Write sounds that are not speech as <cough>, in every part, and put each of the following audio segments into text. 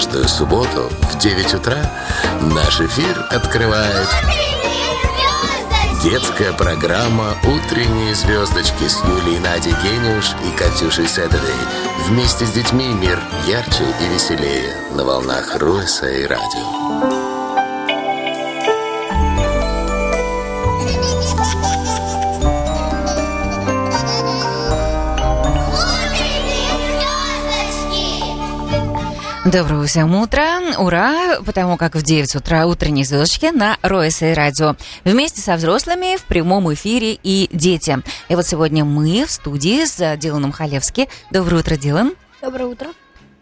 каждую субботу в 9 утра наш эфир открывает детская программа «Утренние звездочки» с Юлей Надей Гениуш и Катюшей Седовой. Вместе с детьми мир ярче и веселее на волнах Руэса и радио. Доброго всем утра. Ура! Потому как в 9 утра утренние звездочки на Ройсе Радио. Вместе со взрослыми в прямом эфире и дети. И вот сегодня мы в студии с Диланом Халевски. Доброе утро, Дилан. Доброе утро.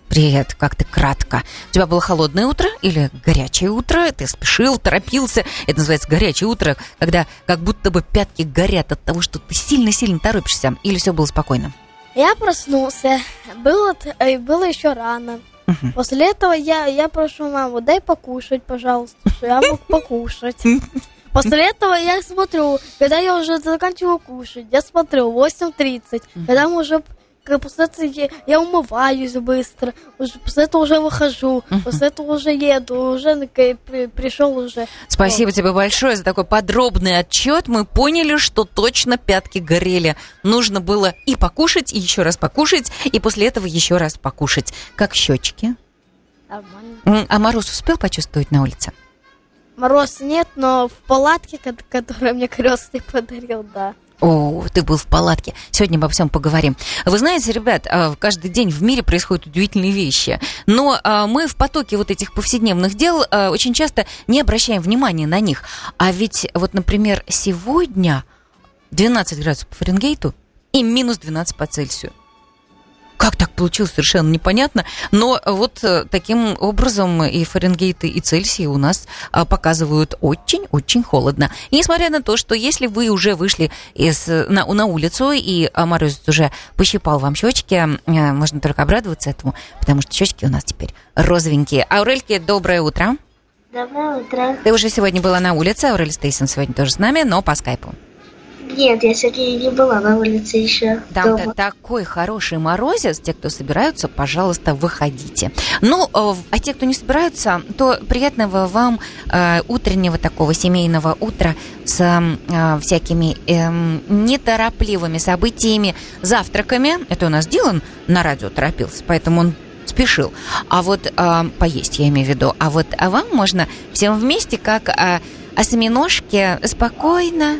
Привет, как ты кратко. У тебя было холодное утро или горячее утро? Ты спешил, торопился. Это называется горячее утро, когда как будто бы пятки горят от того, что ты сильно-сильно торопишься. Или все было спокойно? Я проснулся. Было, э, было еще рано. Угу. После этого я, я прошу маму, дай покушать, пожалуйста, что я мог покушать. <laughs> После этого я смотрю, когда я уже заканчиваю кушать, я смотрю 8.30, когда мы уже Э, после этого я, я умываюсь быстро, уже, после этого уже выхожу, после этого уже еду, уже при, пришел уже. Спасибо вот. тебе большое за такой подробный отчет. Мы поняли, что точно пятки горели. Нужно было и покушать, и еще раз покушать, и после этого еще раз покушать. Как щечки? Нормально. А мороз успел почувствовать на улице? Мороз нет, но в палатке, которую мне крестный подарил, да. О, ты был в палатке. Сегодня обо всем поговорим. Вы знаете, ребят, э, каждый день в мире происходят удивительные вещи. Но э, мы в потоке вот этих повседневных дел э, очень часто не обращаем внимания на них. А ведь вот, например, сегодня 12 градусов по Фаренгейту и минус 12 по Цельсию. Как так получилось, совершенно непонятно. Но вот э, таким образом и Фаренгейты, и Цельсии у нас а, показывают очень-очень холодно. И несмотря на то, что если вы уже вышли из, на, на улицу, и а, морозец уже пощипал вам щечки, э, можно только обрадоваться этому, потому что щечки у нас теперь розовенькие. Аурельки, доброе утро. Доброе утро. Ты уже сегодня была на улице, Аурель Стейсон сегодня тоже с нами, но по скайпу. Нет, я сегодня не была на улице еще. Там-то такой хороший морозец. Те, кто собираются, пожалуйста, выходите. Ну, э, а те, кто не собираются, то приятного вам э, утреннего такого семейного утра с э, всякими э, неторопливыми событиями, завтраками. Это у нас Дилан на радио торопился, поэтому он спешил. А вот э, поесть, я имею в виду. А вот а вам можно всем вместе, как э, осьминожки, спокойно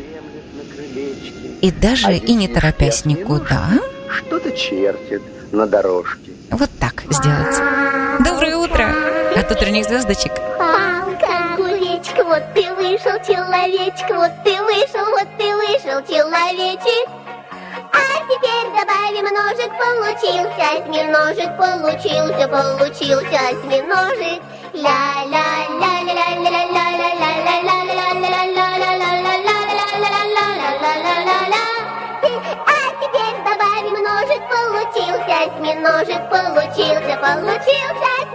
и даже и не торопясь никуда... Что-то чертит на дорожке. Вот так сделать. Доброе утро! От утренних звездочек. Мамка, вот ты вышел, человечек, вот ты вышел, вот ты вышел, человечек. А теперь добавим ножик, получился осьминожик, получился, получился осьминожик. Ля-ля-ля-ля-ля-ля-ля-ля-ля-ля-ля-ля-ля ля-ля-ля. А теперь добавим ножик, получился осьминожик, получился, получился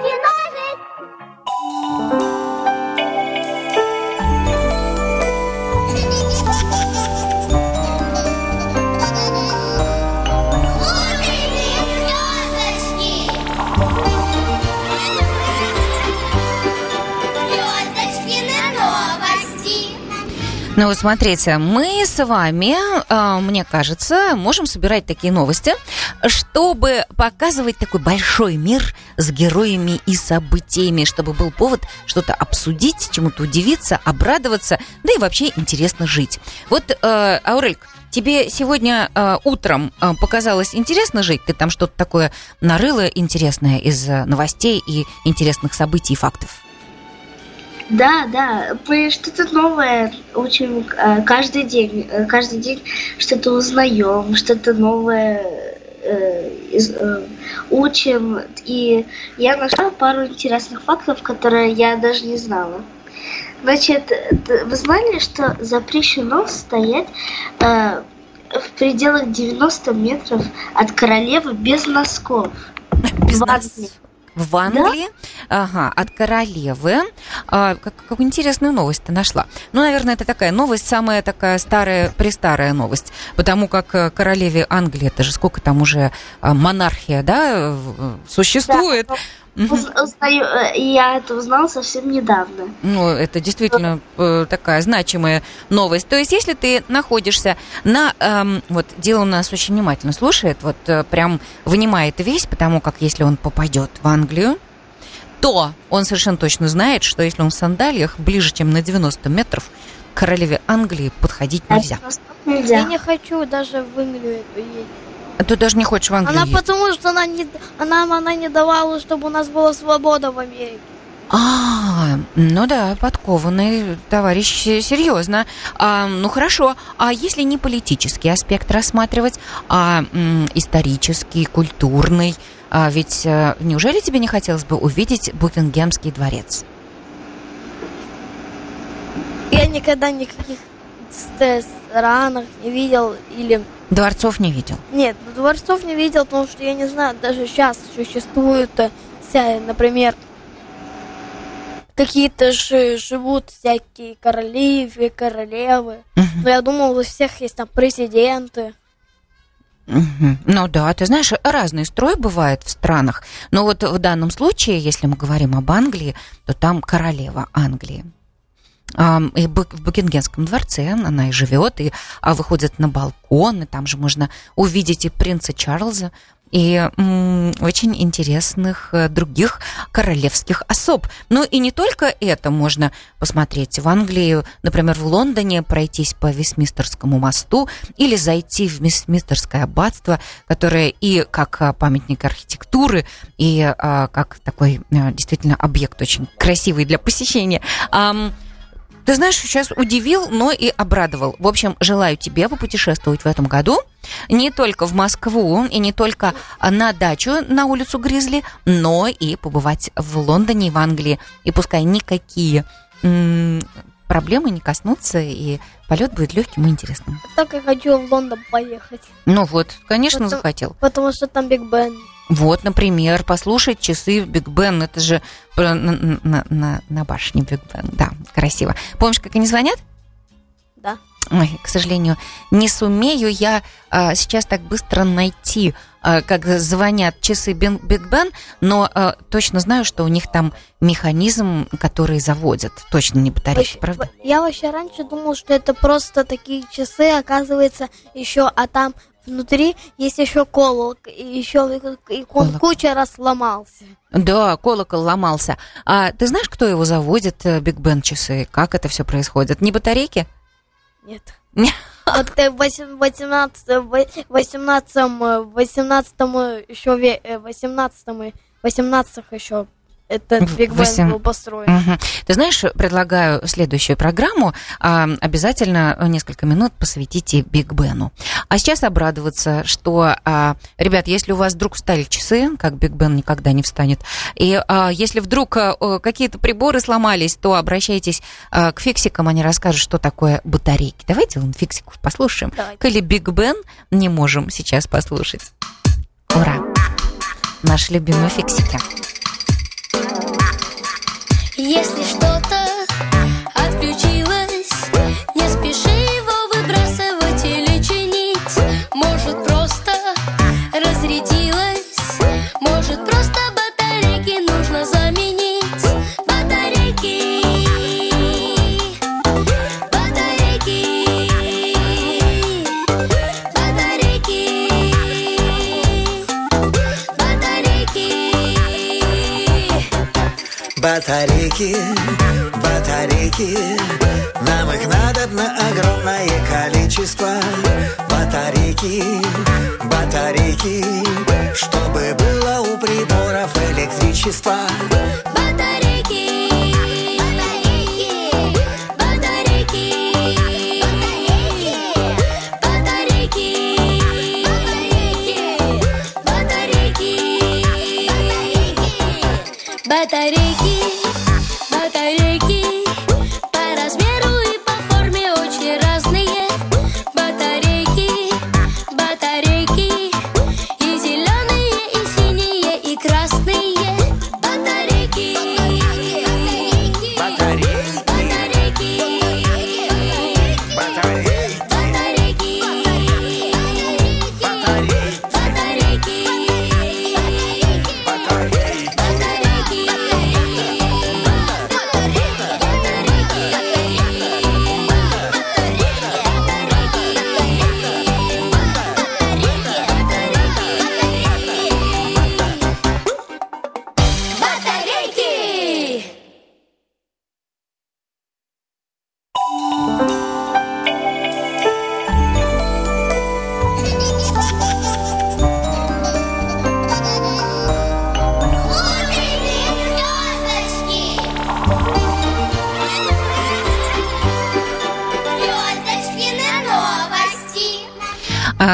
Ну смотрите, мы с вами, э, мне кажется, можем собирать такие новости, чтобы показывать такой большой мир с героями и событиями, чтобы был повод что-то обсудить, чему-то удивиться, обрадоваться, да и вообще интересно жить. Вот, э, Аурельк, тебе сегодня э, утром показалось интересно жить? Ты там что-то такое нарыла интересное из новостей и интересных событий и фактов? Да, да, мы что-то новое учим э, каждый день. Э, Каждый день что-то узнаем, что-то новое э, учим. И я нашла пару интересных фактов, которые я даже не знала. Значит, вы знали, что запрещено стоять э, в пределах 90 метров от королевы без носков? Без В нас. В Англии, ага, от королевы. А, как, какую интересную новость ты нашла? Ну, наверное, это такая новость, самая такая старая, престарая новость. Потому как э, королеве Англии, это же сколько там уже а, монархия, да, в- существует. Да. Э, я это узнал совсем недавно. Ну, это действительно э, такая значимая новость. То есть, если ты находишься на... эм, вот, Дила у нас очень внимательно слушает, вот э, прям вынимает весь, потому как если он попадет в Англию, то он совершенно точно знает, что если он в сандалиях ближе, чем на 90 метров, к королеве Англии подходить нельзя. Это просто Я нельзя. не хочу даже в Англию эту ездить. А Ты даже не хочешь в Англию Она ездить? потому что она не, она, она не давала, чтобы у нас была свобода в Америке. А, ну да, подкованный товарищ, серьезно. А, ну хорошо, а если не политический аспект рассматривать, а м, исторический, культурный, а ведь э, неужели тебе не хотелось бы увидеть Букингемский дворец? Я никогда никаких ст- странах не видел или... Дворцов не видел. Нет, дворцов не видел, потому что я не знаю, даже сейчас существуют, э, например, какие-то же живут всякие короли королевы. Мгм. Но я думал, у всех есть там президенты. Мгм. Ну да, ты знаешь, разный строй бывает в странах. Но вот в данном случае, если мы говорим об Англии, то там королева Англии. И в Букингемском дворце она и живет, и а, выходит на балкон, и там же можно увидеть и принца Чарльза, и очень интересных э, других королевских особ. Ну и не только это можно посмотреть в Англии, например, в Лондоне пройтись по Вестминстерскому мосту или зайти в Вестминстерское аббатство, которое и как а, памятник архитектуры, и а, как такой действительно объект очень красивый для посещения. Ты знаешь, сейчас удивил, но и обрадовал. В общем, желаю тебе попутешествовать в этом году не только в Москву и не только на дачу на улицу Гризли, но и побывать в Лондоне и в Англии. И пускай никакие м, проблемы не коснутся, и полет будет легким и интересным. Так я хочу в Лондон поехать. Ну вот, конечно, Потому- захотел. Потому что там Биг Бен. Вот, например, послушать часы Биг Бен, это же про- на, на- на- на башне Биг Бен, да, красиво. Помнишь, как они звонят? Да. Ой, к сожалению, не сумею я а, сейчас так быстро найти, а, как звонят часы Биг Бен, но а, точно знаю, что у них там механизм, который заводят. Точно не батарейки, правда? в- Я вообще раньше думал, что это просто такие часы, оказывается, еще, а там внутри есть еще колок, и еще и он Колокол. куча раз сломался. Да, колокол ломался. А ты знаешь, кто его заводит, э, Биг Бен часы? Как это все происходит? Не батарейки? Нет. Не. Вот э, в 18, 18, 18 еще ве- э, 18, 18 еще этот Биг Бен был построен. Мгм. Ты знаешь, предлагаю следующую программу. а, обязательно несколько минут посвятите Биг Бену. А сейчас обрадоваться, что, а, ребят, если у вас вдруг встали часы, как Биг Бен никогда не встанет, и а, если вдруг а, какие-то приборы сломались, то обращайтесь а, к фиксикам, они расскажут, что такое батарейки. Давайте вон фиксиков послушаем. Давайте. Или Биг Бен не можем сейчас послушать. Ура! Наши любимые фиксики. Если батарейки. Батарейки, нам их надобно огромное количество. Батарейки, батарейки, чтобы было у приборов электричество.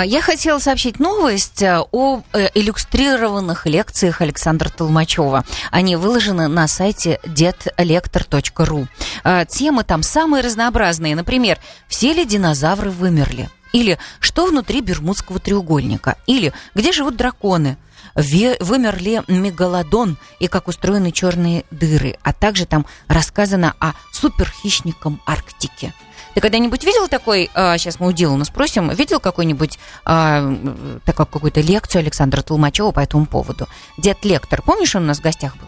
Я хотела сообщить новость э, о э, иллюстрированных лекциях Александра Толмачева. Они выложены на сайте detlektor.ru. А, Темы там самые разнообразные. Например, все ли динозавры вымерли? Или что внутри Бермудского треугольника? Или где живут драконы? Ве- Вымер ли мегалодон и как устроены черные дыры? А также там рассказано о суперхищником Арктики. Ты когда-нибудь видел такой, а, сейчас мы у Дилана спросим, видел какой-нибудь, а, такую какую-то лекцию Александра Толмачева по этому поводу? Дед Лектор, помнишь, он у нас в гостях был?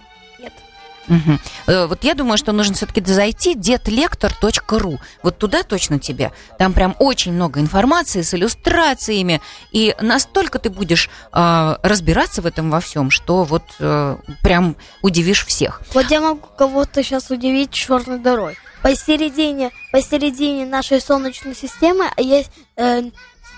Э, Вот я думаю, что нужно все-таки зайти детлектор.ру. Вот туда точно тебе. Там прям очень много информации с иллюстрациями. И настолько ты будешь а, разбираться в этом во всем, что вот э, прям удивишь всех. Вот я могу кого-то сейчас удивить черной дырой. Посередине, посередине нашей Солнечной системы есть, э,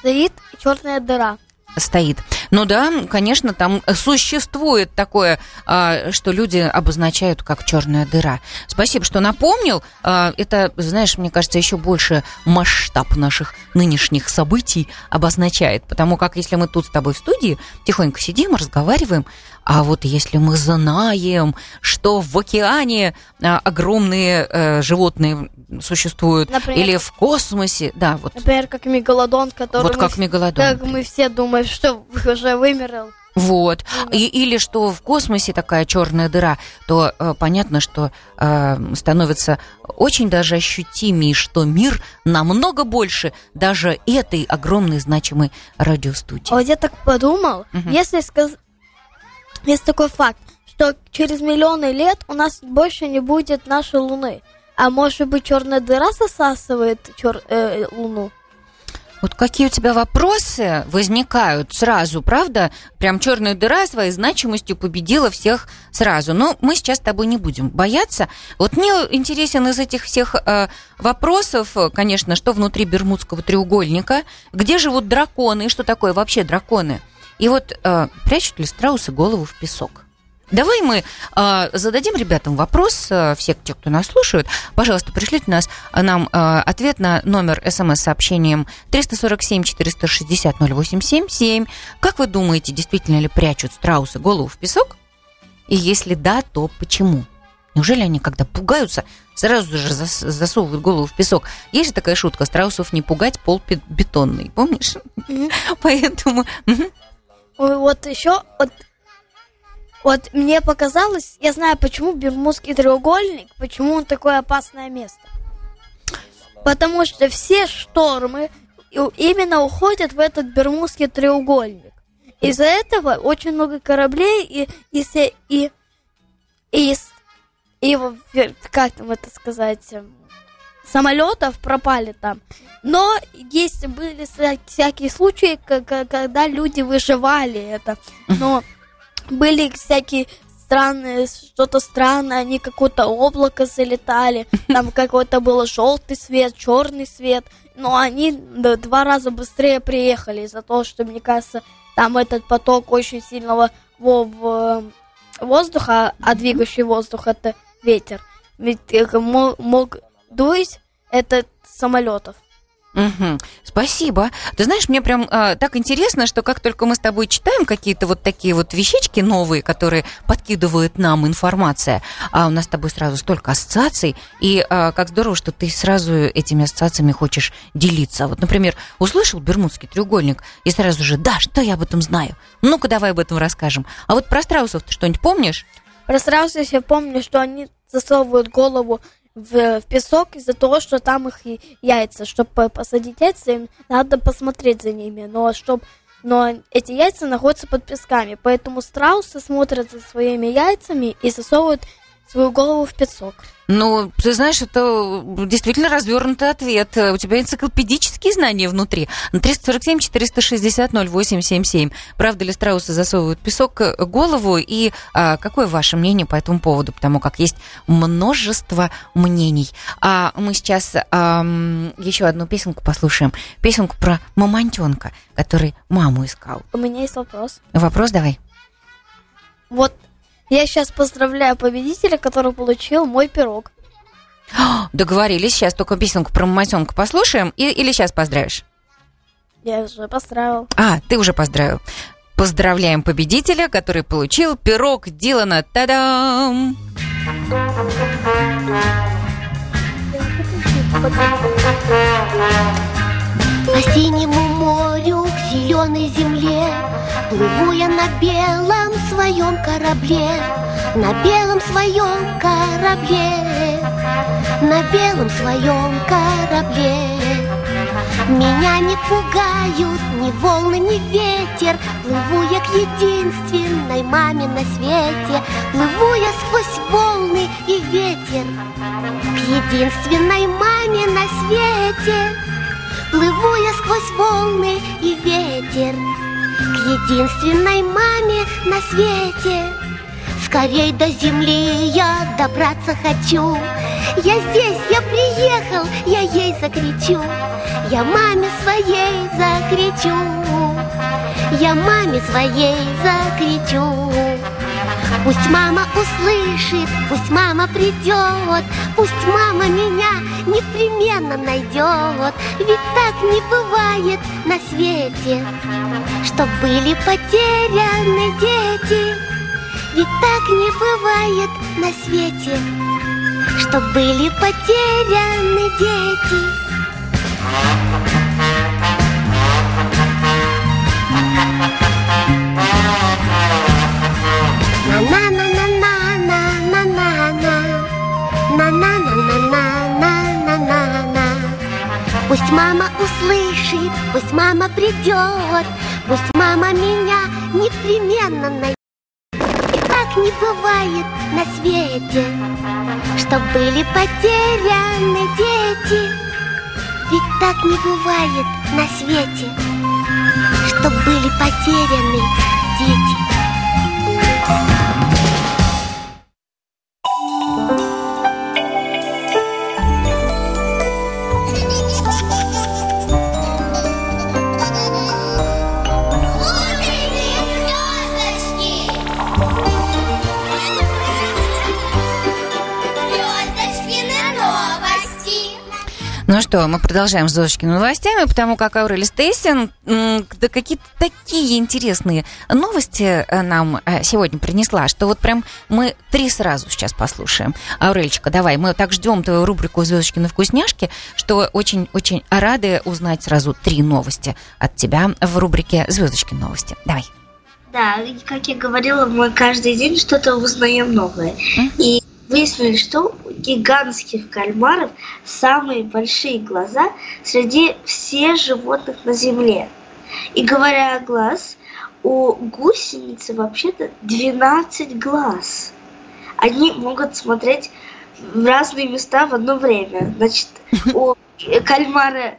стоит черная дыра. стоит. Ну да, конечно, там существует такое, а, что люди обозначают как черная дыра. Спасибо, что напомнил. А, Это, знаешь, мне кажется, еще больше масштаб наших нынешних событий обозначает. Потому как если мы тут с тобой в студии тихонько сидим, разговариваем, а вот если мы знаем, что в океане а, огромные э, животные существуют, Например? или в космосе, да, вот, Например, как мегалодон, который вот мы, как мегалодон. как мы все думаем, что <laughs> уже вымерл. Вот. И- или что в космосе такая черная дыра, то э, понятно, что э, становится очень даже ощутимее, что мир намного больше даже этой огромной значимой радиостудии. А вот я так подумал, Мгм. если сказ- есть такой факт, что через миллионы лет у нас больше не будет нашей Луны. А может быть, черная дыра засасывает чер- э, Луну? Вот какие у тебя вопросы возникают сразу, правда? Прям черная дыра своей значимостью победила всех сразу. Но мы сейчас с тобой не будем бояться. Вот мне интересен из этих всех э, вопросов, конечно, что внутри Бермудского треугольника, где живут драконы и что такое вообще драконы. И вот э, прячут ли страусы голову в песок? Давай мы э, зададим ребятам вопрос, э, все те, кто нас слушают. Пожалуйста, пришлите нас, э, нам э, ответ на номер смс-сообщением 347-460-0877. Как вы думаете, действительно ли прячут страусы голову в песок? И если да, то почему? Неужели они, когда пугаются, сразу же зас- засовывают голову в песок? Есть же такая шутка, страусов не пугать, пол бетонный, помнишь? <laughs> Поэтому... Вот еще, вот, вот мне показалось, я знаю, почему Бермудский треугольник, почему он такое опасное место. Потому что все штормы и- именно уходят в этот Бермудский треугольник. Из-за этого очень много кораблей и, и, и, и, и вер- как там это сказать, эм, самолетов пропали там. Но есть были вся- всякие случаи, когда люди выживали это. Но были всякие странные, что-то странное, они какое-то облако залетали, <laughs> там какой-то был желтый свет, черный свет, но они два раза быстрее приехали из-за того, что, мне кажется, там этот поток очень сильного в- воздуха, а двигающий воздух это ветер. Ведь э, мо- мог дуть этот самолетов. Мгм. Спасибо. Ты знаешь, мне прям а, так интересно, что как только мы с тобой читаем какие-то вот такие вот вещички новые, которые подкидывает нам информация, а у нас с тобой сразу столько ассоциаций, и а, как здорово, что ты сразу этими ассоциациями хочешь делиться. Вот, например, услышал Бермудский треугольник, и сразу же, да, что я об этом знаю? Ну-ка, давай об этом расскажем. А вот про страусов ты что-нибудь помнишь? Про страусов я помню, что они засовывают голову в, в песок из-за того, что там их яйца. Чтобы посадить яйца, им надо посмотреть за ними. Но, чтоб, но эти яйца находятся под песками. Поэтому страусы смотрят за своими яйцами и засовывают свою голову в песок. Ну, ты знаешь, это действительно развернутый ответ. У тебя энциклопедические знания внутри. На 347-460-0877. Правда ли страусы засовывают песок э, голову? И а, какое ваше мнение по этому поводу? Потому как есть множество мнений. А мы сейчас ам, еще одну песенку послушаем. Песенку про мамонтенка, который маму искал. У меня есть вопрос. Вопрос давай. Вот я сейчас поздравляю победителя, который получил мой пирог. <gasps> Договорились. Сейчас только песенку про мамонтенка послушаем. И, или сейчас поздравишь? Я уже поздравил. А, ты уже поздравил. Поздравляем победителя, который получил пирог Дилана. Та-дам! По синему морю к зеленой земле Плыву я на белом своем корабле На белом своем корабле На белом своем корабле. Меня не пугают ни волны, ни ветер Плыву я к единственной маме на свете Плыву я сквозь волны и ветер К единственной маме на свете Плыву я сквозь волны и ветер К единственной маме на свете Скорей до земли я добраться хочу. Я здесь, я приехал, я ей закричу. Я маме своей закричу. Я маме своей закричу. Пусть мама услышит, пусть мама придет Пусть мама меня непременно найдет. Ведь так не бывает на свете Чтоб были потеряны дети ведь так не бывает на свете, Что были потеряны дети. Пусть мама услышит, пусть мама придет, пусть мама меня непременно найдет не бывает на свете Чтоб были потеряны дети. Ведь так не бывает на свете Чтоб были потеряны дети Ну что, мы продолжаем с Зошкиными новостями, потому как Аурель Стейсин да какие-то такие интересные новости э, нам э, сегодня принесла, что вот прям мы три сразу сейчас послушаем. Аурельчика, давай, мы так ждем твою рубрику «Звездочкины вкусняшки», что очень-очень рады узнать сразу три новости от тебя в рубрике «Звездочкины новости». Давай. Да, как я говорила, мы каждый день что-то узнаем новое. И выяснили, что у гигантских кальмаров самые большие глаза среди всех животных на Земле. И говоря о глаз, у гусеницы вообще-то 12 глаз. Они могут смотреть в разные места в одно время. Значит, у кальмара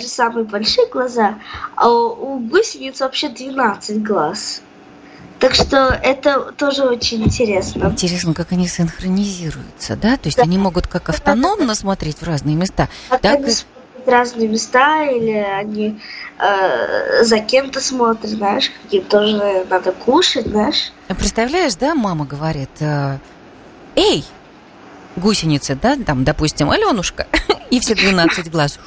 самые большие глаза, а у гусениц вообще 12 глаз. Так что это тоже очень интересно. Интересно, как они синхронизируются, да? То есть они могут как автономно смотреть в разные места, Как так и... разные места, или они э, за кем-то смотрят, знаешь, каким тоже надо кушать, знаешь. Представляешь, да, мама говорит, э, эй, гусеницы, да, там, допустим, Аленушка, <laughs> и все 12 глаз.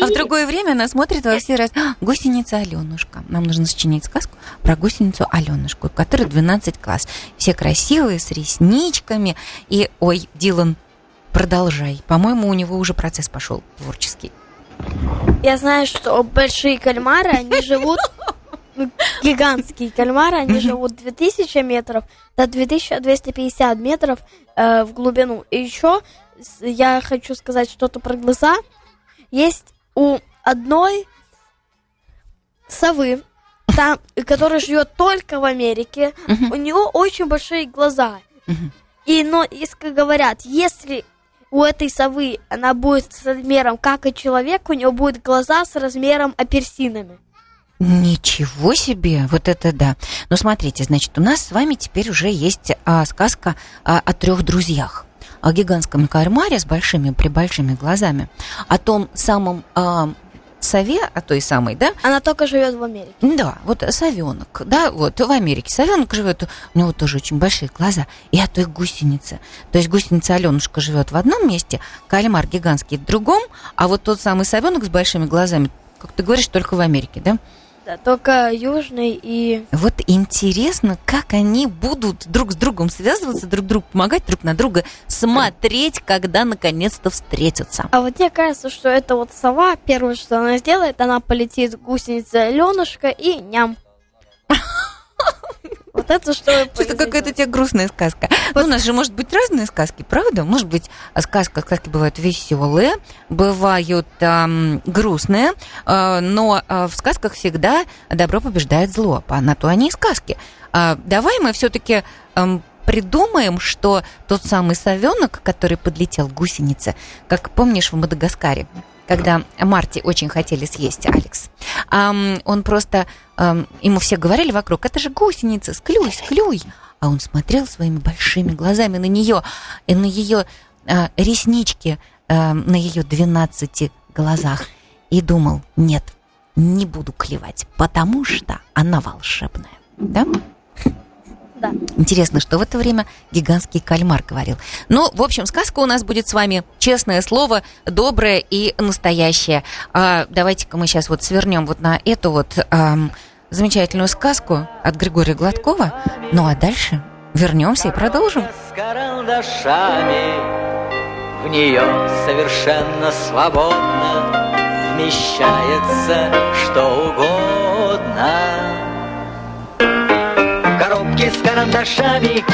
А в другое время она смотрит во все раз. «А, Гусеница Аленушка. Нам нужно сочинить сказку про гусеницу Аленушку, у которой 12 глаз. Все красивые, с ресничками. И, ой, Дилан, продолжай. По-моему, у него уже процесс пошел творческий. Я знаю, что большие кальмары, они <laughs> живут, ну, гигантские кальмары, они живут 2000 метров до 2250 метров э, в глубину. И еще я хочу сказать что-то про глаза. Есть у одной совы, там, которая живет только в Америке, у нее очень большие глаза. И, но, если говорят, если у этой совы она будет с размером как и человек, у нее будут глаза с размером апельсинами. Ничего себе, вот это да. Ну, смотрите, значит, у нас с вами теперь уже есть а, сказка а, о трех друзьях. О гигантском кальмаре с большими прибольшими глазами, о том самом а, сове, а той самой, да? Она только живет в Америке. Да, вот совенок, да, вот в Америке совенок живет, у него тоже очень большие глаза, и о той гусенице. То есть гусеница Аленушка живет в одном месте, кальмар гигантский в другом, а вот тот самый совенок с большими глазами, как ты говоришь, только в Америке, да? Да, только южный и... Вот интересно, как они будут друг с другом связываться, друг другу помогать, друг на друга смотреть, когда наконец-то встретятся. А вот мне кажется, что это вот сова, первое, что она сделает, она полетит к гусенице Аленушка и ням. <laughs> Это что Что-то какая-то у тебя грустная сказка. Ну, у нас же может быть разные сказки, правда? Может быть, сказка, сказки бывают веселые, бывают эм, грустные, э, но э, в сказках всегда добро побеждает зло. На то они и сказки. А давай мы все-таки эм, придумаем, что тот самый совенок, который подлетел к гусенице, как помнишь в Мадагаскаре, когда Марти очень хотели съесть Алекс. Он просто, ему все говорили вокруг, это же гусеница, склюй, склюй. А он смотрел своими большими глазами на нее и на ее uh, реснички, uh, на ее 12 глазах и думал, нет, не буду клевать, потому что она волшебная. Да? Да. Интересно, что в это время гигантский кальмар говорил. Ну, в общем, сказка у нас будет с вами, честное слово, доброе и настоящее. А, давайте-ка мы сейчас вот свернем вот на эту вот а, замечательную сказку от Григория Гладкова. Ну, а дальше вернемся и продолжим. С карандашами в нее совершенно свободно вмещается что угодно коробки с карандашами,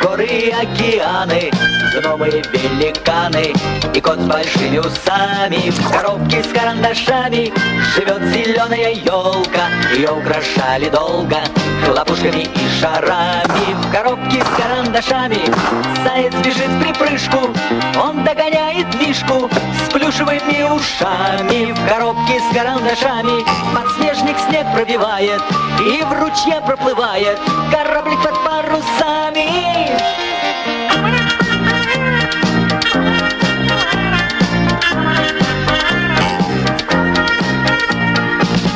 горы океаны, гномы великаны, и кот с большими усами. В коробке с карандашами живет зеленая елка, ее украшали долго хлопушками и шарами. В коробке с карандашами заяц бежит в припрыжку, он догоняет мишку с плюшевыми ушами. В коробке с карандашами подснежник снег пробивает и в ручье проплывает кораблик под парусами.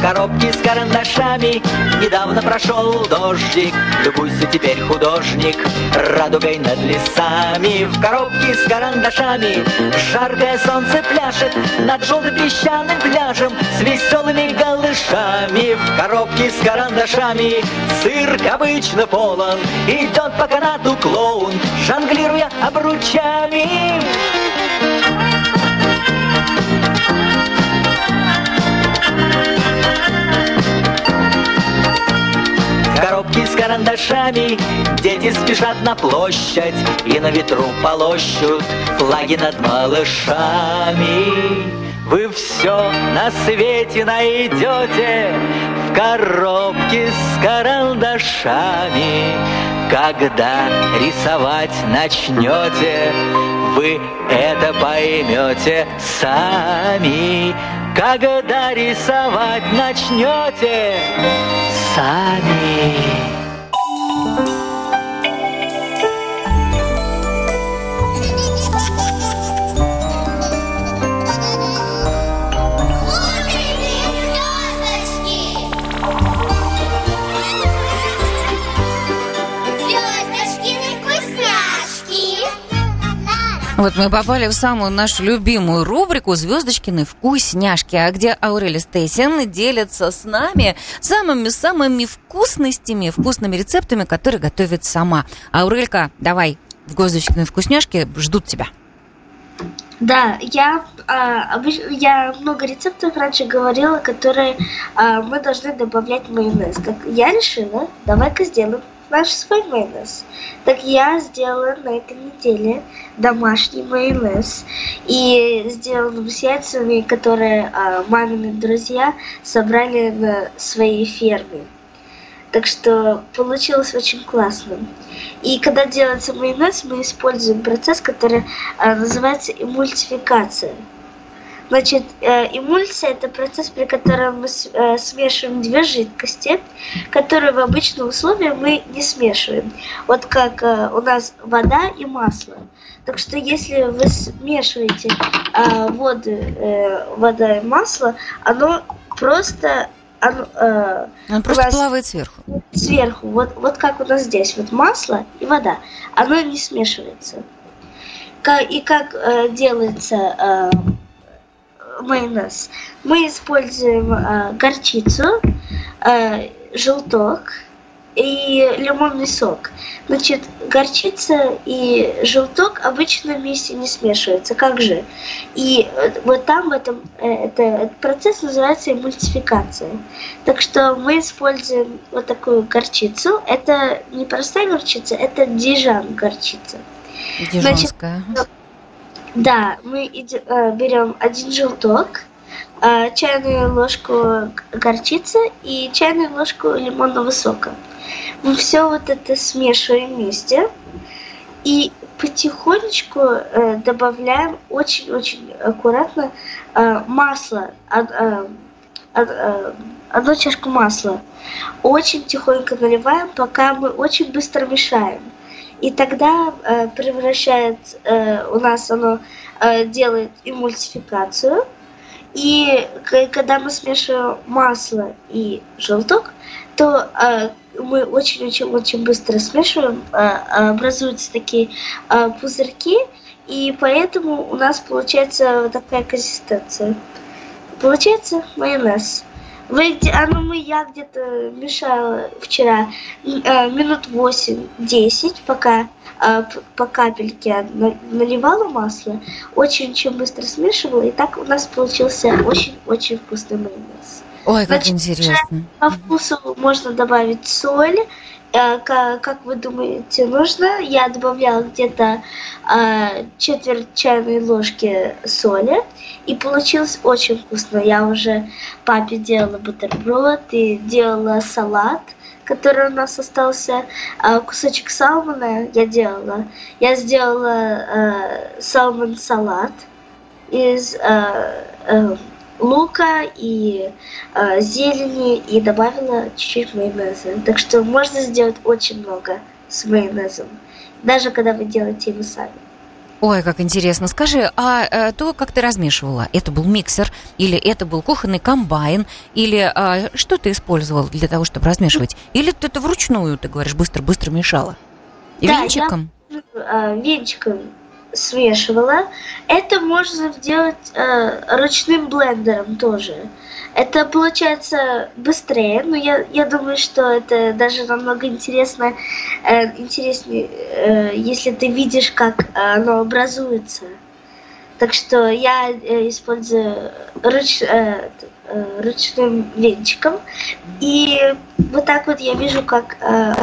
Коробки с карандашами. Недавно прошел дождик Любуйся теперь художник Радугой над лесами. В коробке с карандашами Жаркое солнце пляшет Над желтым песчаным пляжем С веселыми голышами В коробке с карандашами Цирк обычно полон Идет по канату клоун Жонглируя обручами карандашами. Дети спешат на площадь И на ветру полощут Флаги над малышами. Вы все на свете найдете В коробке с карандашами. Когда рисовать начнете Вы это поймете сами. Когда рисовать начнете сами. Вот мы попали в самую нашу любимую рубрику «Звездочкины вкусняшки», а где Аурели Стейсен делится с нами самыми-самыми вкусностями, вкусными рецептами, которые готовит сама. Аурелька, давай, в «Звездочкины вкусняшки» ждут тебя. Да, я, а, я много рецептов раньше говорила, которые а, мы должны добавлять майонез. Так я решила, давай-ка сделаем наш свой майонез. Так я сделала на этой неделе домашний майонез. И сделан с яйцами, которые а, мамины друзья собрали на своей ферме. Так что получилось очень классно. И когда делается майонез, мы используем процесс, который а, называется эмульсификация. Значит, э, эмульсия – это процесс, при котором мы с- э, смешиваем две жидкости, которые в обычных условиях мы не смешиваем. Вот как э, у нас вода и масло. Так что если вы смешиваете э, воды, э, вода и масло, оно просто оно, э, Он просто нас- плавает сверху. сверху, вот, вот как у нас здесь, вот масло и вода, оно не смешивается. И как э, делается э, майонез? Мы используем э, горчицу, э, желток и лимонный сок. Значит, горчица и желток обычно вместе не смешиваются. Как же? И э, вот там в этом э, это, этот процесс называется эмульсификация. Так что мы используем вот такую горчицу. Это не простая горчица, это дижан горчица. Дижонская. Да, мы иде- э, берем один желток, э, чайную ложку горчицы и чайную ложку лимонного сока. Мы все вот это смешиваем вместе и потихонечку э, добавляем очень-очень аккуратно э, масло, э, э, одну чашку масла. Очень тихонько наливаем, пока мы очень быстро мешаем. И тогда э, превращает э, у нас оно э, делает эмульсификацию. И когда мы смешиваем масло и желток, то э, мы очень-очень-очень быстро смешиваем, э, образуются такие э, пузырьки, и поэтому у нас получается вот такая консистенция. Получается майонез. Вы, где- а ну мы, я где-то мешала вчера э, минут 8-10, пока э, по капельке на- наливала масло, очень-очень быстро смешивала, и так у нас получился очень-очень вкусный майонез. Ой, как Значит, интересно. По вкусу можно добавить соль. Э, ка- Как вы думаете, нужно? Я добавляла где-то э, четверть чайной ложки соли, и получилось очень вкусно. Я уже папе делала бутерброд и делала салат, который у нас остался. А Кусочек салмона я делала. Я сделала э, салмон салат из э, э, лука и э, зелени и добавила чуть-чуть майонеза. Так что можно сделать очень много с майонезом, даже когда вы делаете его сами. Ой, как интересно. Скажи, а э, то, как ты размешивала, это был миксер, или это был кухонный комбайн, или а, что ты использовал для того, чтобы размешивать? Или ты это вручную, ты говоришь, быстро-быстро мешала? Да, я- Венчиком? Э, венчиком смешивала. Это можно сделать э, ручным блендером тоже. Это получается быстрее, но я, я думаю, что это даже намного интересно, э, интереснее, э, если ты видишь, как оно образуется. Так что я э, использую руч, э, э, ручным венчиком. И вот так вот я вижу, как э,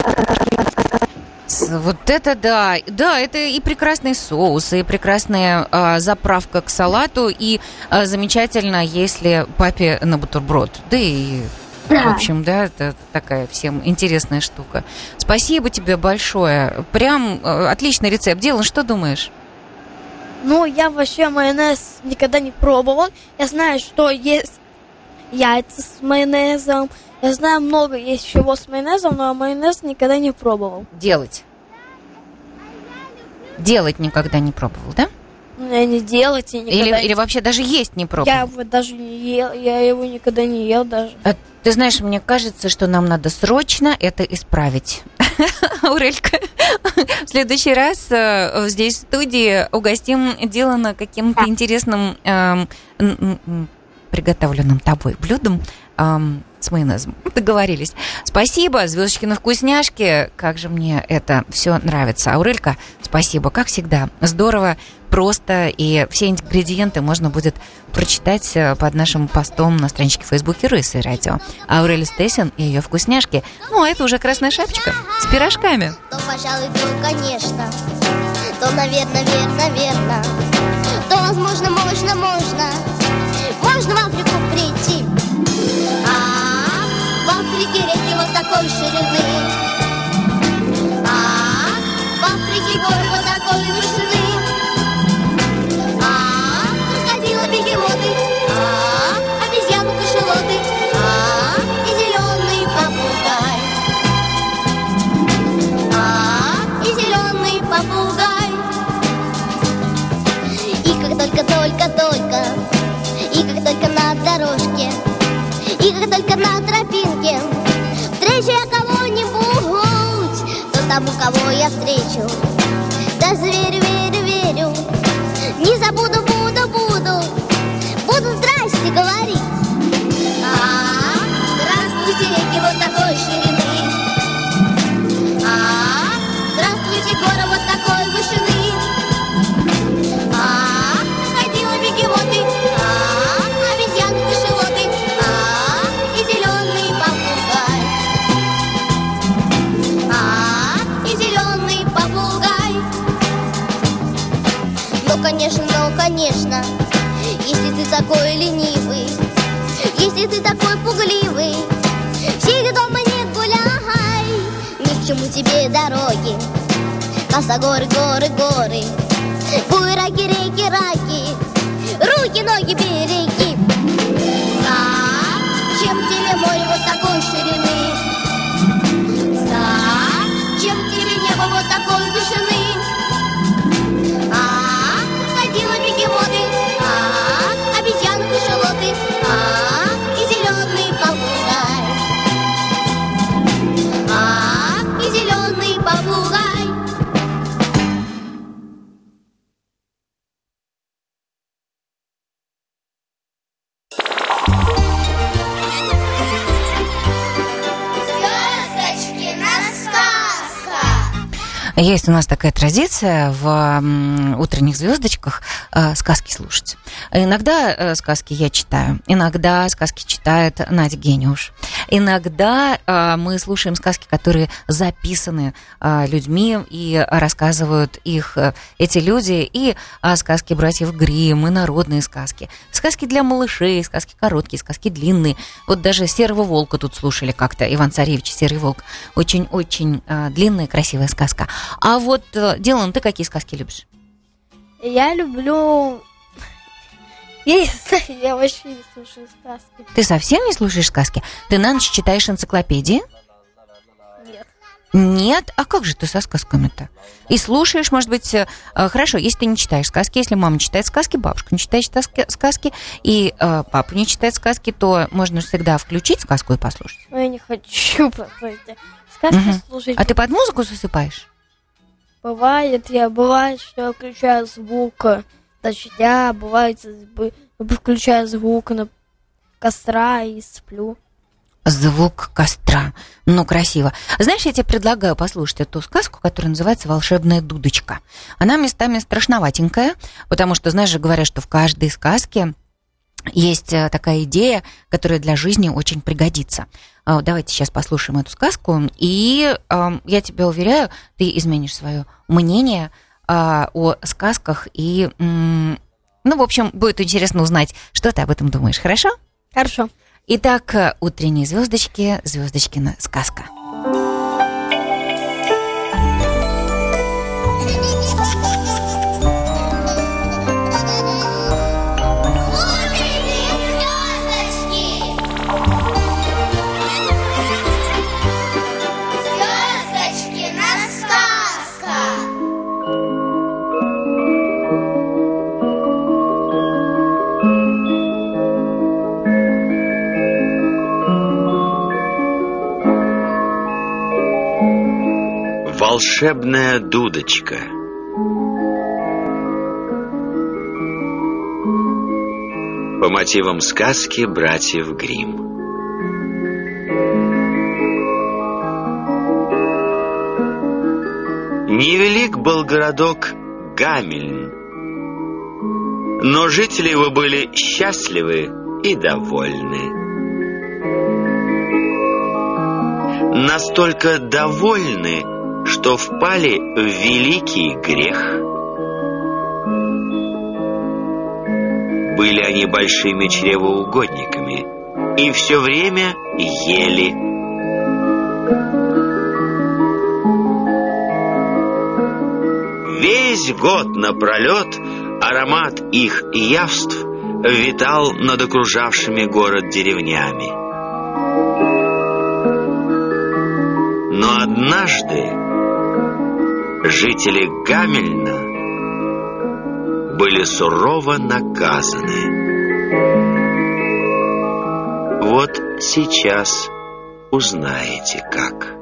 Вот это да, да, это и прекрасный соус, и прекрасная а, заправка к салату, и а, замечательно, если папе на бутерброд. Да и, Да. в общем, да, это такая всем интересная штука. Спасибо тебе большое. Прям э, отличный рецепт. Дилан, что думаешь? Ну, я вообще майонез никогда не пробовал. Я знаю, что есть яйца с майонезом. Я знаю много есть чего с майонезом, но майонез никогда не пробовал. Делать. Делать никогда не пробовал, да? Ну, Я не делать и никогда Или, не- или вообще даже есть не пробовал? Я его даже не ел, я его никогда не ел даже. А Ты знаешь, мне кажется, что нам надо срочно это исправить. <laughs> Аурелька, в следующий раз э, здесь в студии угостим Дилана каким-то интересным м, приготовленным тобой блюдом эм, с майонезом. <laughs> Договорились. Спасибо, звездочки вкусняшки. Как же мне это все нравится. Аурелька, спасибо. Как всегда, здорово, просто. И все ингредиенты можно будет прочитать э, под нашим постом на страничке в Фейсбуке Рысы Радио. Аурель Стесин и ее вкусняшки. Ну, а это уже красная шапочка с пирожками. То, пожалуй, то, конечно То, наверное, верно, верно То, возможно, можно, можно Можно в Африку прийти Африке реки вот такой ширины. А в Африке горы вот такой вышины. А крокодилы бегемоты, а обезьяны кашелоты, а и зеленый попугай. А и зеленый попугай. И как только, только, только, и как только на дорожке, и как только на тропе. То тому, кого я конечно, Если ты такой ленивый Если ты такой пугливый. Сиди дома, не гуляй Ни к чему тебе дороги. Коса горы, горы, горы Буераки, реки, раки Руки, ноги, береги Есть у нас такая традиция в утренних звездочках э, сказки слушать. Иногда э, сказки я читаю, иногда сказки читает Надя Гениуш. Иногда э, мы слушаем сказки, которые записаны людьми и рассказывают их эти люди, и сказки братьев Гримм, и народные сказки. Сказки для малышей, сказки короткие, сказки длинные. Вот даже «Серого волка» тут слушали как-то, Иван Царевич, «Серый волк». Очень-очень длинная, красивая сказка. А вот, э, Дилан, ты какие сказки любишь? Я люблю... <laughs> Я не знаю, я вообще не слушаю сказки. Ты совсем не слушаешь сказки? Ты на ночь читаешь энциклопедии? Нет. Нет? А как же ты со сказками-то? И слушаешь, может быть, э, э, хорошо, если ты не читаешь сказки, если мама читает сказки, бабушка не читает сказки, сказки и э, папа не читает сказки, то можно всегда включить сказку и послушать. Но я не хочу <laughs> эти сказки Мгм. слушать. А ты под музыку засыпаешь? Бывает, я бывает, что я включаю звук э, дождя, бывает, включаю звук на костра и сплю. Звук костра. Ну, красиво. Знаешь, я тебе предлагаю послушать эту сказку, которая называется «Волшебная дудочка». Она местами страшноватенькая, потому что, знаешь же, говорят, что в каждой сказке есть э, такая идея, которая для жизни очень пригодится. А, Давайте сейчас послушаем эту сказку, и ам, я тебя уверяю, ты изменишь свое мнение а, о сказках, и, ну, в общем, будет интересно узнать, что ты об этом думаешь, хорошо? Хорошо. Итак, э, утренние звездочки, звездочкина сказка. Волшебная дудочка. По мотивам сказки братьев Гримм Невелик был городок Гамельн, но жители его были счастливы и довольны. Настолько довольны, что впали в великий грех. Были они большими чревоугодниками и все время ели. Весь год напролет аромат их явств витал над окружавшими город деревнями. Но однажды жители Гамельна были сурово наказаны. Вот сейчас узнаете как.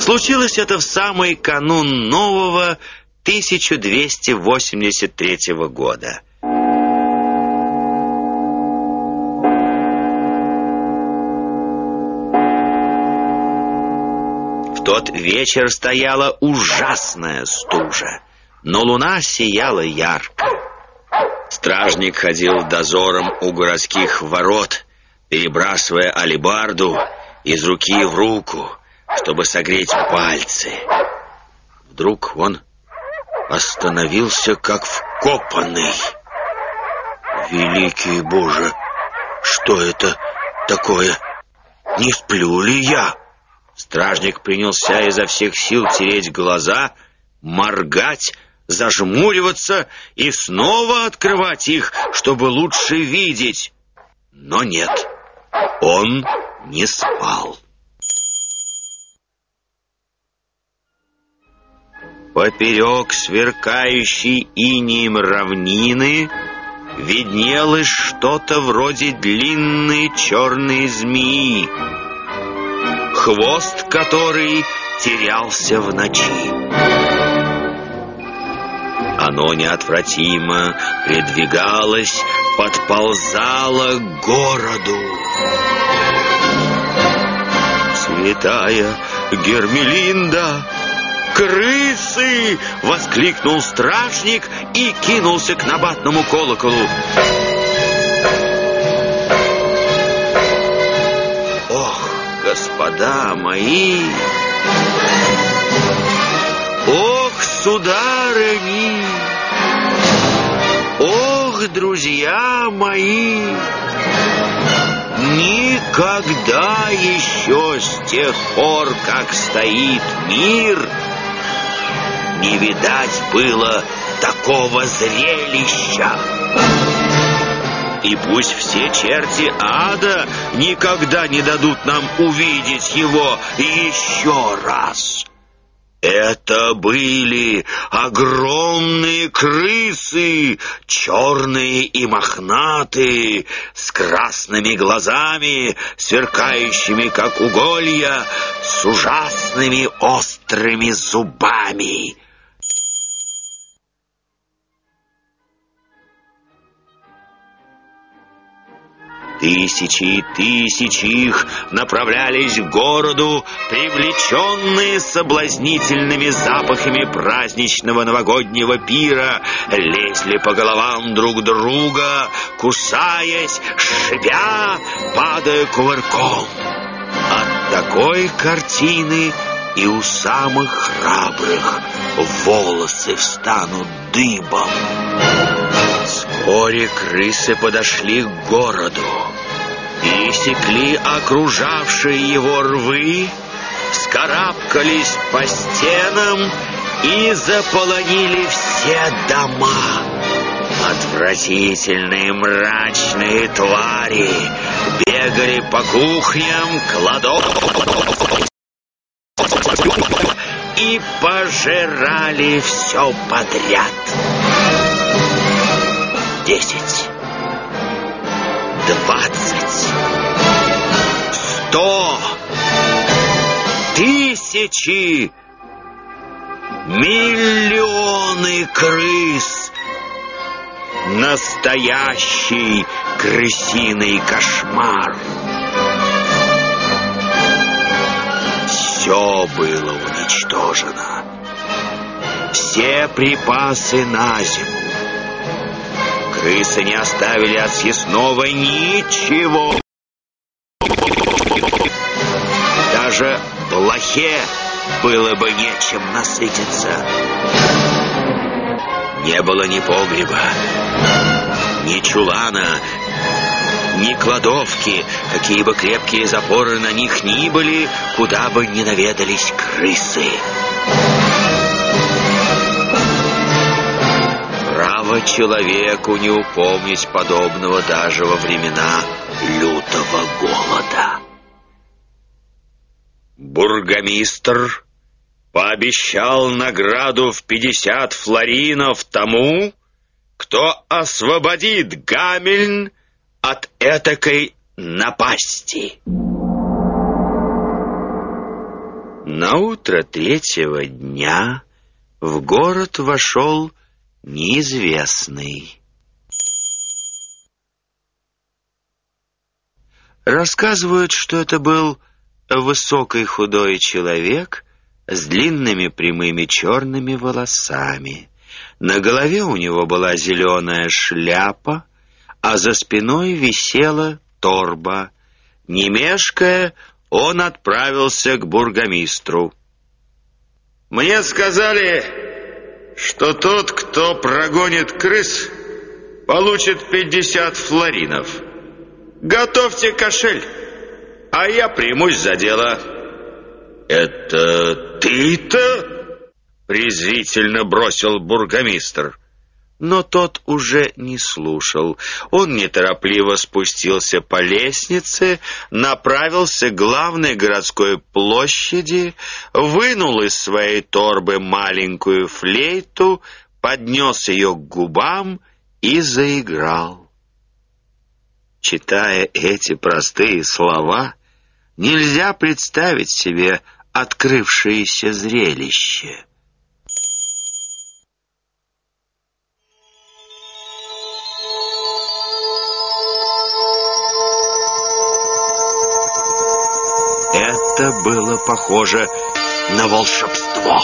Случилось это в самый канун нового 1283 года. Тот вечер стояла ужасная стужа, но луна сияла ярко. Стражник ходил дозором у городских ворот, перебрасывая алебарду из руки в руку, чтобы согреть пальцы. Вдруг он остановился, как вкопанный. Великий Боже, что это такое? Не сплю ли я? Стражник принялся изо всех сил тереть глаза, моргать, зажмуриваться и снова открывать их, чтобы лучше видеть. Но нет, он не спал. Поперек сверкающей инием равнины виднелось что-то вроде длинной черной змеи, хвост которой терялся в ночи. Оно неотвратимо придвигалось, подползало к городу. Святая Гермелинда! «Крысы!» — воскликнул стражник и кинулся к набатному колоколу. Господа мои! Ох, сударыни! Ох, друзья мои!» Никогда еще с тех пор, как стоит мир, не видать было такого зрелища. И пусть все черти ада никогда не дадут нам увидеть его еще раз. Это были огромные крысы, черные и мохнатые, с красными глазами, сверкающими, как уголья, с ужасными острыми зубами. Тысячи и тысячи их направлялись к городу, привлеченные соблазнительными запахами праздничного новогоднего пира, лезли по головам друг друга, кусаясь, шипя, падая кувырком. От такой картины и у самых храбрых волосы встанут дыбом. Вскоре крысы подошли к городу и секли окружавшие его рвы, скарабкались по стенам и заполонили все дома. Отвратительные мрачные твари бегали по кухням, кладовкам и пожирали все подряд. Десять, двадцать, сто, тысячи, миллионы крыс. Настоящий крысиный кошмар. Все было уничтожено. Все припасы на зиму. Крысы не оставили от съестного ничего. Даже блохе было бы нечем насытиться. Не было ни погреба, ни чулана, ни кладовки, какие бы крепкие запоры на них ни были, куда бы ни наведались крысы. Право человеку не упомнить подобного даже во времена лютого голода. Бургомистр пообещал награду в пятьдесят флоринов тому, кто освободит Гамельн от этакой напасти. На утро третьего дня в город вошел неизвестный. Рассказывают, что это был высокий худой человек с длинными прямыми черными волосами. На голове у него была зеленая шляпа, а за спиной висела торба. Не мешкая, он отправился к бургомистру. «Мне сказали, что тот, кто прогонит крыс, получит пятьдесят флоринов. Готовьте кошель, а я примусь за дело». «Это ты-то?» — презрительно бросил бургомистр. Но тот уже не слушал. Он неторопливо спустился по лестнице, направился к главной городской площади, вынул из своей торбы маленькую флейту, поднес ее к губам и заиграл. Читая эти простые слова, нельзя представить себе открывшееся зрелище. Это было похоже на волшебство.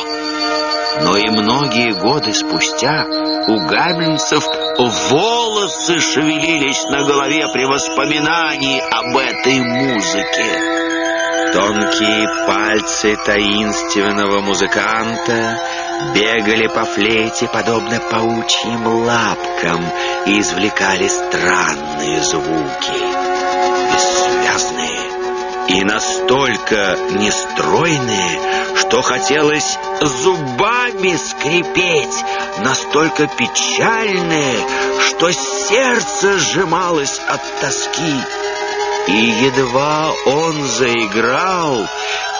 Но и многие годы спустя у гамельнцев волосы шевелились на голове при воспоминании об этой музыке. Тонкие пальцы таинственного музыканта бегали по флейте, подобно паучьим лапкам, и извлекали странные звуки, бессвязные и настолько нестройные, что хотелось зубами скрипеть, настолько печальные, что сердце сжималось от тоски. И едва он заиграл,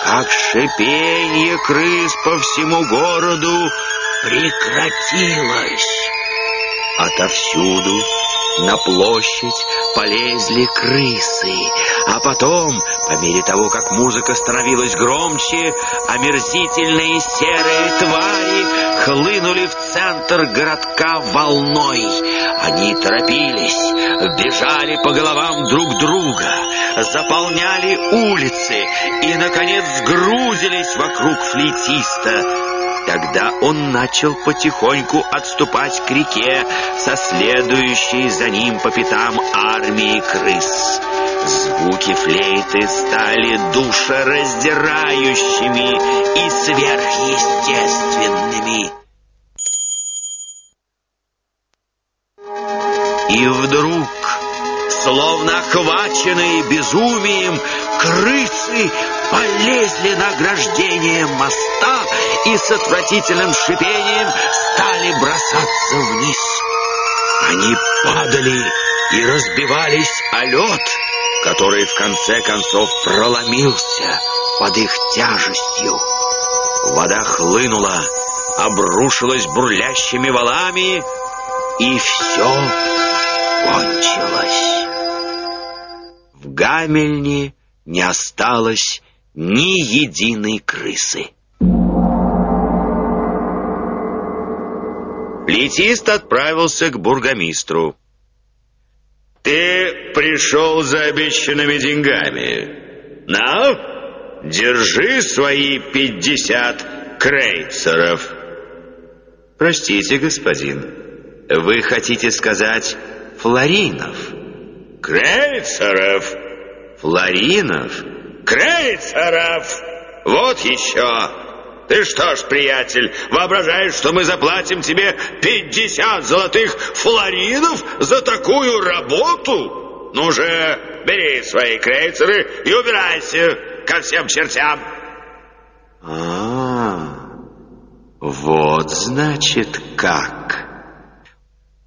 как шипенье крыс по всему городу прекратилось. Отовсюду на площадь полезли крысы, а потом, по мере того, как музыка становилась громче, омерзительные серые твари хлынули в центр городка волной. Они торопились, бежали по головам друг друга, заполняли улицы и, наконец, сгрузились вокруг флейтиста. Тогда он начал потихоньку отступать к реке со следующей за ним по пятам армией крыс. Звуки флейты стали душераздирающими и сверхъестественными. И вдруг, словно охваченные безумием, крысы полезли на ограждение моста и с отвратительным шипением стали бросаться вниз. Они падали и разбивались о лед, который в конце концов проломился под их тяжестью. Вода хлынула, обрушилась бурлящими валами, и все кончилось. В Гамельне не осталось ни единой крысы. Летист отправился к бургомистру. «Ты пришел за обещанными деньгами. На, держи свои пятьдесят крейцеров». «Простите, господин, вы хотите сказать флоринов?» «Крейцеров!» «Флоринов?» Крейцеров! Вот еще! Ты что ж, приятель, воображаешь, что мы заплатим тебе 50 золотых флоринов за такую работу? Ну же, бери свои крейцеры и убирайся ко всем чертям. А, -а, -а вот значит как.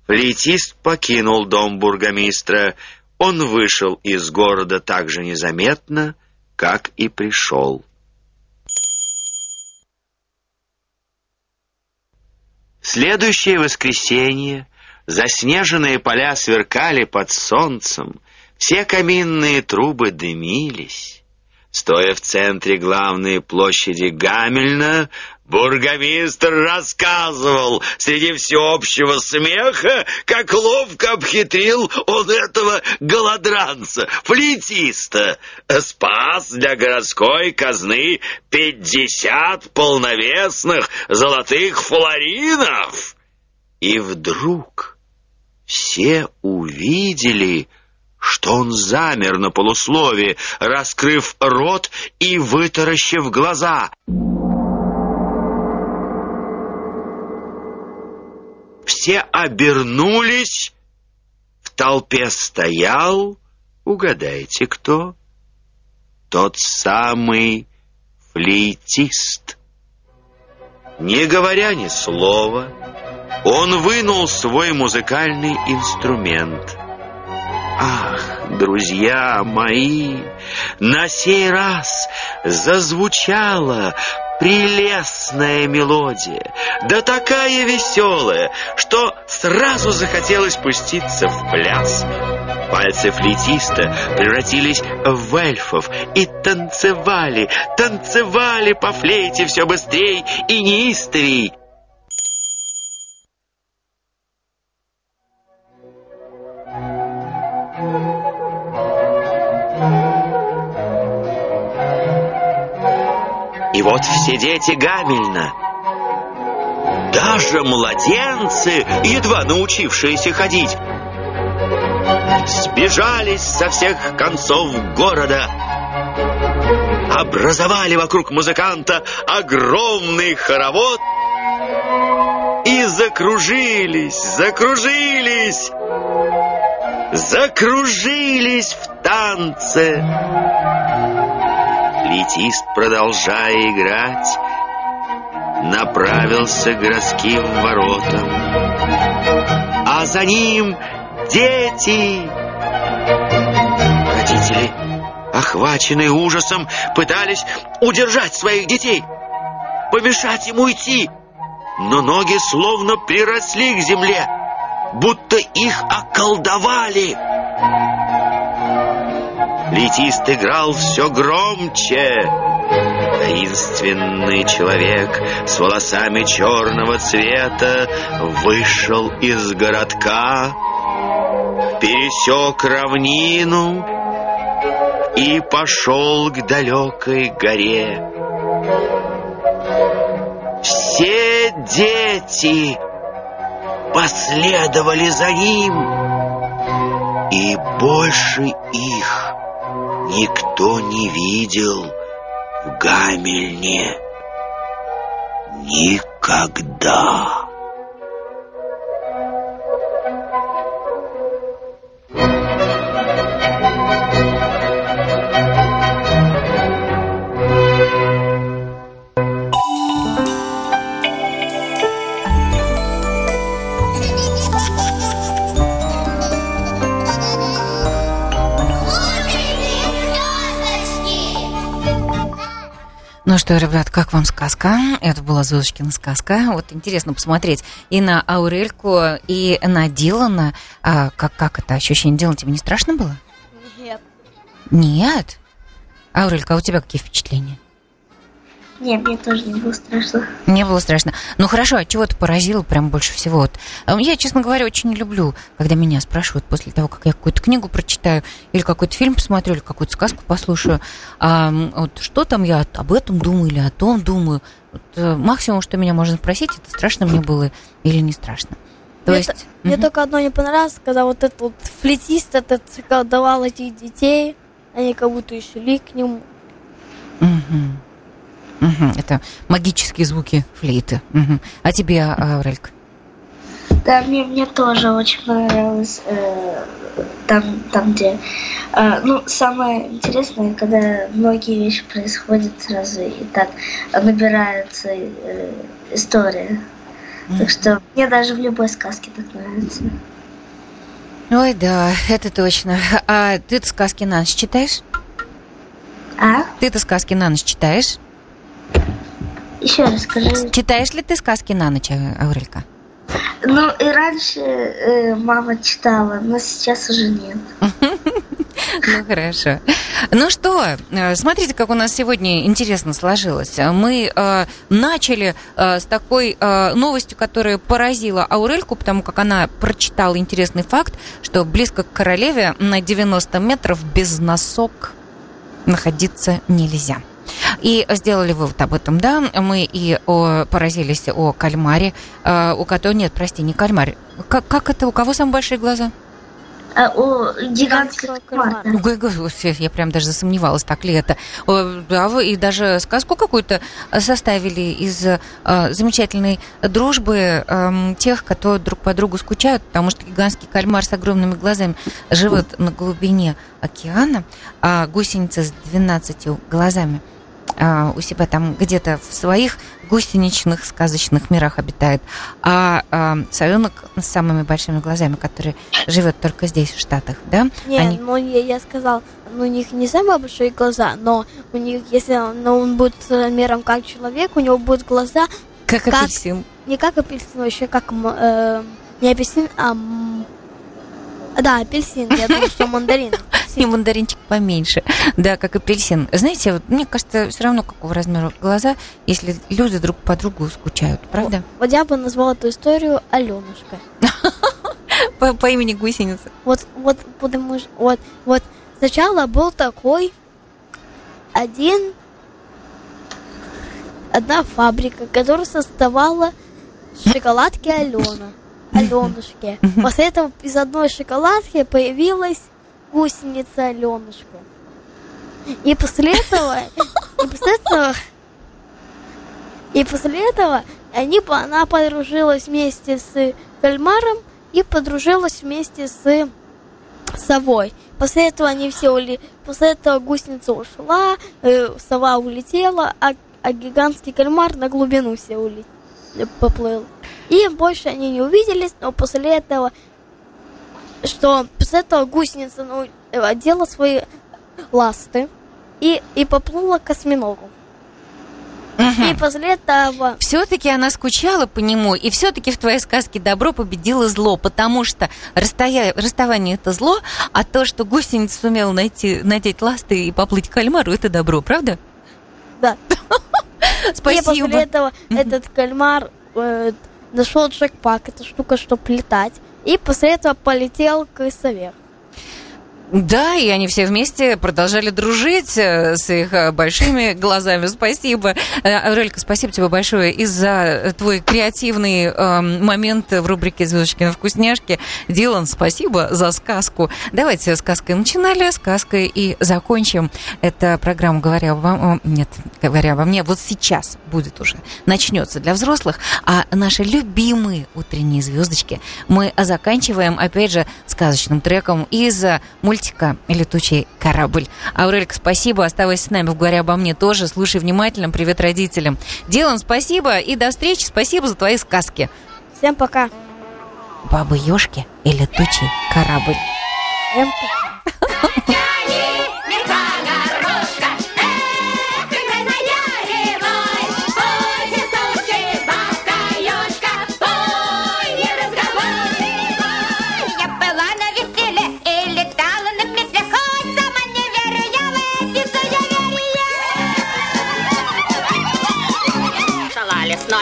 Флейтист покинул дом бургомистра. Он вышел из города так же незаметно, как и пришел. Следующее воскресенье Заснеженные поля сверкали под солнцем, все каминные трубы дымились. Стоя в центре главной площади Гамельна, бургомистр рассказывал среди всеобщего смеха, как ловко обхитрил он этого голодранца, флейтиста. Спас для городской казны пятьдесят полновесных золотых флоринов. И вдруг все увидели, что он замер на полуслове, раскрыв рот и вытаращив глаза. Все обернулись, в толпе стоял, угадайте кто, тот самый флейтист. Не говоря ни слова, он вынул свой музыкальный инструмент — Ах, друзья мои, на сей раз зазвучала прелестная мелодия, да такая веселая, что сразу захотелось пуститься в пляс. Пальцы флейтиста превратились в эльфов и танцевали, танцевали по флейте все быстрей и неистовей. Вот все дети Гамельна, даже младенцы, едва научившиеся ходить, сбежались со всех концов города, образовали вокруг музыканта огромный хоровод и закружились, закружились, закружились в танце. Флейтист, продолжая играть, направился к городским воротам. А за ним дети! Родители, охваченные ужасом, пытались удержать своих детей, помешать им уйти, но ноги словно приросли к земле, будто их околдовали. Летист играл все громче. Таинственный человек с волосами черного цвета вышел из городка, пересек равнину и пошел к далекой горе. Все дети последовали за ним, и больше никто не видел в Гамельне никогда. Что, ребят, как вам сказка? Это была Зозочкина сказка. Вот интересно посмотреть и на Аурельку, и на Дилана. А, как, как это ощущение Дилана? Тебе не страшно было? Нет. Нет? Аурелька, а у тебя какие впечатления? Нет, мне тоже не было страшно. Не было страшно. Ну хорошо, а чего ты поразило прям больше всего? Вот, э, я, честно говоря, очень не люблю, когда меня спрашивают после того, как я какую-то книгу прочитаю, или какой-то фильм посмотрю, или какую-то сказку послушаю, а, вот что там я об этом думаю или о том думаю. Вот, э, максимум, что меня можно спросить, это страшно мне было или не страшно. То мне, есть... т- мне мгм. только одно не понравилось, когда вот этот вот флетист этот давал этих детей, они как будто и шли к нему. Мгм. Мгм. Это магические звуки флейты. Мгм. А тебе, а, Аурелька? Да, мне, мне тоже очень понравилось э, там, там, где... э, ну, самое интересное, когда многие вещи происходят сразу и так набирается э, история. Так что мне даже в любой сказке так нравится. Ой, да, это точно. А ты-то сказки на ночь читаешь? А? Ты-то сказки на ночь читаешь? Еще раз скажи. Читаешь ли ты сказки на ночь, Аурелька? Ну и раньше э, мама читала, но сейчас уже нет. <laughs> Ну, хорошо. Ну что, э, смотрите, как у нас сегодня интересно сложилось. Мы э, начали э, с такой э, новостью, которая поразила Аурельку, потому как она прочитала интересный факт, что близко к королеве на 90 метров без носок находиться нельзя. И сделали вывод об этом, да. Мы и о, поразились о кальмаре, э, у которого... Нет, прости, не кальмаре. Как, как это? У кого самые большие глаза? А у гигантского кальмара. Господи, я прям даже засомневалась, так ли это. Да, вы и даже сказку какую-то составили из э, замечательной дружбы эм, тех, кто друг по другу скучают, потому что гигантский кальмар с огромными глазами живет на глубине океана, а гусеница с 12 глазами а, у себя там где-то в своих гусеничных сказочных мирах обитает, а, а совенок с самыми большими глазами, который живет только здесь, в Штатах, да? Не, Они- ну я, я сказал, ну, у них не самые большие глаза, но у них, если он, ну, он будет с размером как человек, у него будут глаза Как как- апельсин. не как апельсин, вообще как э, не апельсин, а да, апельсин, я думаю, что мандарин. <laughs> И мандаринчик поменьше, да, как апельсин. Знаете, вот мне кажется, все равно какого размера глаза, если люди друг по другу скучают, правда? Вот я бы назвала эту историю Аленушка. <laughs> По, по имени гусеницы. Вот, вот, потому что, вот, вот, сначала был такой один, одна фабрика, которая создавала шоколадки Алена, Аленушки. <laughs> После этого из одной шоколадки появилась гусеница Аленушка. И после этого, <laughs> и после этого, и после этого они, она подружилась вместе с кальмаром и подружилась вместе с совой. После этого они все ули... После этого гусеница ушла, э, сова улетела, а, а гигантский кальмар на глубину все улетел, поплыл. И больше они не увиделись, но после этого, что после этого гусеница ну, одела свои ласты и, и поплыла к осьминогу. И после этого Все-таки она скучала по нему, и все-таки в твоей сказке добро победило зло, потому что расстоя... расставание это зло, а то, что гусеница сумела найти, надеть ласты и поплыть к кальмару, это добро, правда? Да. <laughs> И Спасибо. после этого этот кальмар э, нашел джекпак, эта штука, чтобы летать. И после этого полетел к. Да, и они все вместе продолжали дружить э, с их э, большими глазами. Спасибо. Э, Аурелька, спасибо тебе большое и за твой креативный э, момент в рубрике «Звездочки на вкусняшке». Дилан, спасибо за сказку. Давайте сказкой начинали, сказкой и закончим. Это программа «Говоря обо м- Нет, «Говоря обо мне». Вот сейчас будет уже. Начнется для взрослых. А наши любимые утренние звездочки мы заканчиваем, опять же, сказочным треком из э, мультика «Летучий корабль». Аурелька, спасибо. Оставайся с нами в «Говоря обо мне» тоже. Слушай внимательно. Привет родителям. Дилан, спасибо. И до встречи. Спасибо за твои сказки. Всем пока. Бабы Ёшки и летучий корабль. Всем пока. <laughs>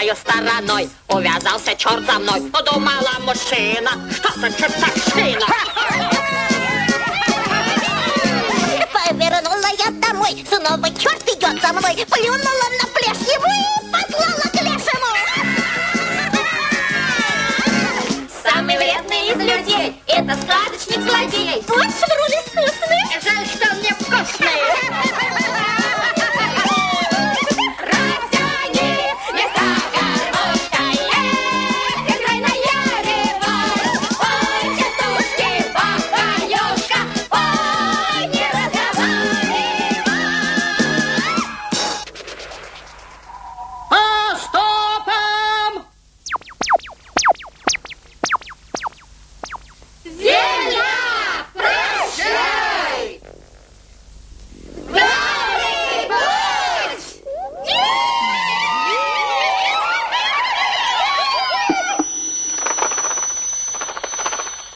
махаю стороной Увязался черт за мной Подумала мужчина, что за чертовщина. Повернула я домой. Снова черт идет за мной. Плюнула на плешь его и послала к лешему. Самый вредный из людей Это сказочник-злодей. Ваш врун искусный. Жаль, что он не невкусный